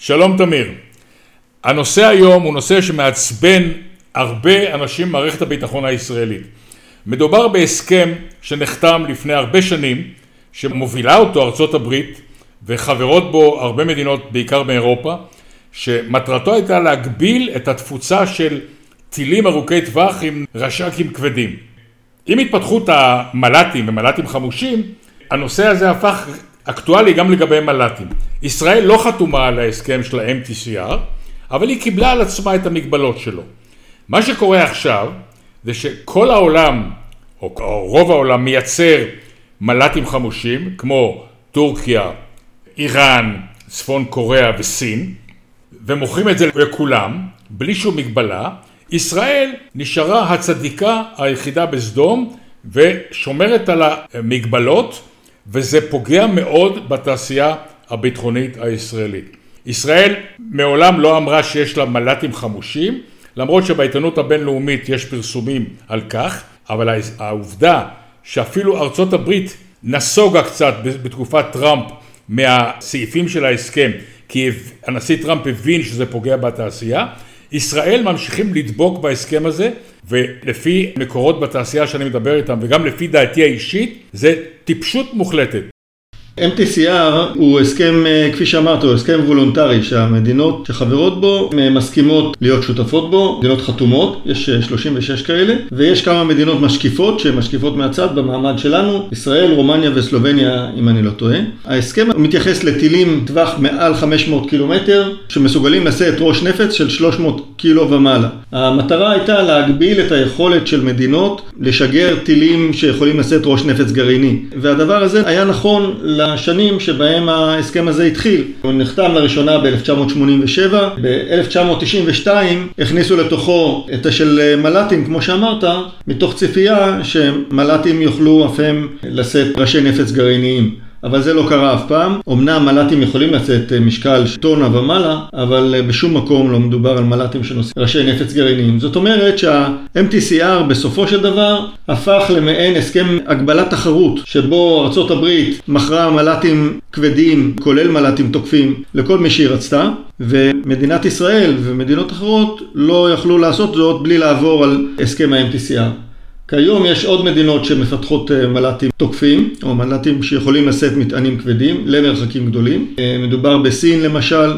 שלום תמיר. הנושא היום הוא נושא שמעצבן הרבה אנשים במערכת הביטחון הישראלית. מדובר בהסכם שנחתם לפני הרבה שנים, שמובילה אותו ארצות הברית וחברות בו הרבה מדינות, בעיקר באירופה, שמטרתו הייתה להגביל את התפוצה של טילים ארוכי טווח עם רש"קים כבדים. עם התפתחות המל"טים ומל"טים חמושים, הנושא הזה הפך אקטואלי גם לגבי מל"טים. ישראל לא חתומה על ההסכם של ה-MTCR, אבל היא קיבלה על עצמה את המגבלות שלו. מה שקורה עכשיו זה שכל העולם, או רוב העולם, מייצר מל"טים חמושים, כמו טורקיה, איראן, צפון קוריאה וסין, ומוכרים את זה לכולם, בלי שום מגבלה. ישראל נשארה הצדיקה היחידה בסדום ושומרת על המגבלות וזה פוגע מאוד בתעשייה הביטחונית הישראלית. ישראל מעולם לא אמרה שיש לה מל"טים חמושים, למרות שבעיתונות הבינלאומית יש פרסומים על כך, אבל העובדה שאפילו ארצות הברית נסוגה קצת בתקופת טראמפ מהסעיפים של ההסכם, כי הנשיא טראמפ הבין שזה פוגע בתעשייה, ישראל ממשיכים לדבוק בהסכם הזה, ולפי מקורות בתעשייה שאני מדבר איתם, וגם לפי דעתי האישית, זה טיפשות מוחלטת. MTCR הוא הסכם, אה, כפי שאמרת, הוא הסכם וולונטרי שהמדינות שחברות בו אה, מסכימות להיות שותפות בו, מדינות חתומות, יש 36 אה, כאלה, ויש כמה מדינות משקיפות שהן משקיפות מהצד במעמד שלנו, ישראל, רומניה וסלובניה, אם אני לא טועה. ההסכם מתייחס לטילים טווח מעל 500 קילומטר, שמסוגלים לשאת ראש נפץ של 300 קילו ומעלה. המטרה הייתה להגביל את היכולת של מדינות לשגר טילים שיכולים לשאת ראש נפץ גרעיני, והדבר הזה היה נכון השנים שבהם ההסכם הזה התחיל. הוא נחתם לראשונה ב-1987, ב-1992 הכניסו לתוכו את השל מל"טים, כמו שאמרת, מתוך ציפייה שמל"טים יוכלו אף הם לשאת ראשי נפץ גרעיניים. אבל זה לא קרה אף פעם. אמנם מל"טים יכולים לצאת אה, משקל טונה ומעלה, אבל אה, בשום מקום לא מדובר על מל"טים שנושאים ראשי נפץ גרעיניים. זאת אומרת שה-MTCR בסופו של דבר הפך למעין הסכם הגבלת תחרות, שבו ארה"ב מכרה מל"טים כבדים, כולל מל"טים תוקפים, לכל מי שהיא רצתה, ומדינת ישראל ומדינות אחרות לא יכלו לעשות זאת בלי לעבור על הסכם ה-MTCR. כיום יש עוד מדינות שמפתחות אה, מל"טים תוקפים, או מל"טים שיכולים לשאת מטענים כבדים למרחקים גדולים. אה, מדובר בסין למשל,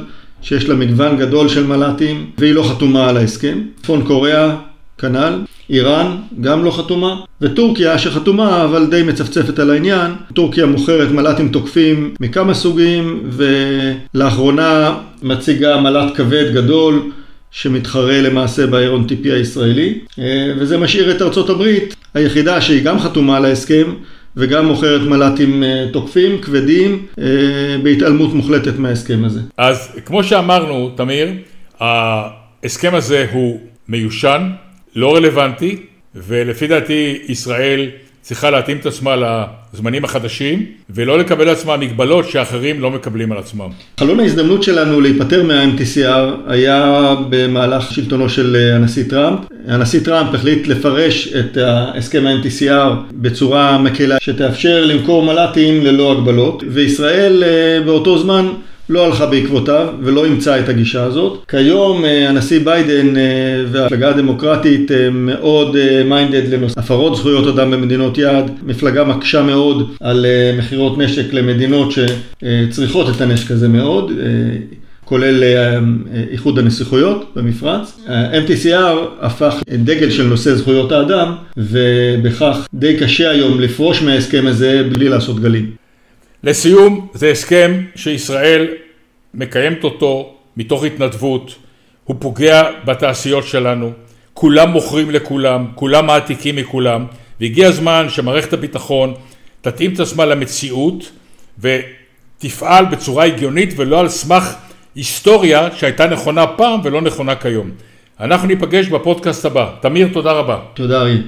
שיש לה מגוון גדול של מל"טים, והיא לא חתומה על ההסכם. צפון קוריאה, כנ"ל. איראן, גם לא חתומה. וטורקיה, שחתומה אבל די מצפצפת על העניין. טורקיה מוכרת מל"טים תוקפים מכמה סוגים, ולאחרונה מציגה מל"ט כבד גדול. שמתחרה למעשה טיפי הישראלי, אה, וזה משאיר את ארצות הברית היחידה שהיא גם חתומה על ההסכם וגם מוכרת מל"טים אה, תוקפים, כבדים, אה, בהתעלמות מוחלטת מההסכם הזה. אז כמו שאמרנו, תמיר, ההסכם הזה הוא מיושן, לא רלוונטי, ולפי דעתי ישראל צריכה להתאים את עצמה לזמנים החדשים, ולא לקבל על עצמה מגבלות שאחרים לא מקבלים על עצמם. חלון ההזדמנות שלנו להיפטר מה-MTCR היה במהלך שלטונו של אה, הנשיא טראמפ. הנשיא טראמפ החליט לפרש את הסכם ה-MTCR בצורה מקלה שתאפשר למכור מל"טים ללא הגבלות, וישראל אה, באותו זמן לא הלכה בעקבותיו ולא אימצה את הגישה הזאת. כיום אה, הנשיא ביידן אה, והמפלגה הדמוקרטית אה, מאוד minded לנושא הפרות זכויות אדם במדינות יעד. מפלגה מקשה מאוד על מכירות נשק למדינות שצריכות את הנשק הזה מאוד. כולל איחוד הנסיכויות במפרץ. MTCR הפך דגל של נושא זכויות האדם, ובכך די קשה היום לפרוש מההסכם הזה בלי לעשות גלים. לסיום, זה הסכם שישראל מקיימת אותו מתוך התנדבות, הוא פוגע בתעשיות שלנו, כולם מוכרים לכולם, כולם מעתיקים מכולם, והגיע הזמן שמערכת הביטחון תתאים את עצמה למציאות ותפעל בצורה הגיונית ולא על סמך היסטוריה שהייתה נכונה פעם ולא נכונה כיום. אנחנו ניפגש בפודקאסט הבא. תמיר, תודה רבה. תודה, ארי.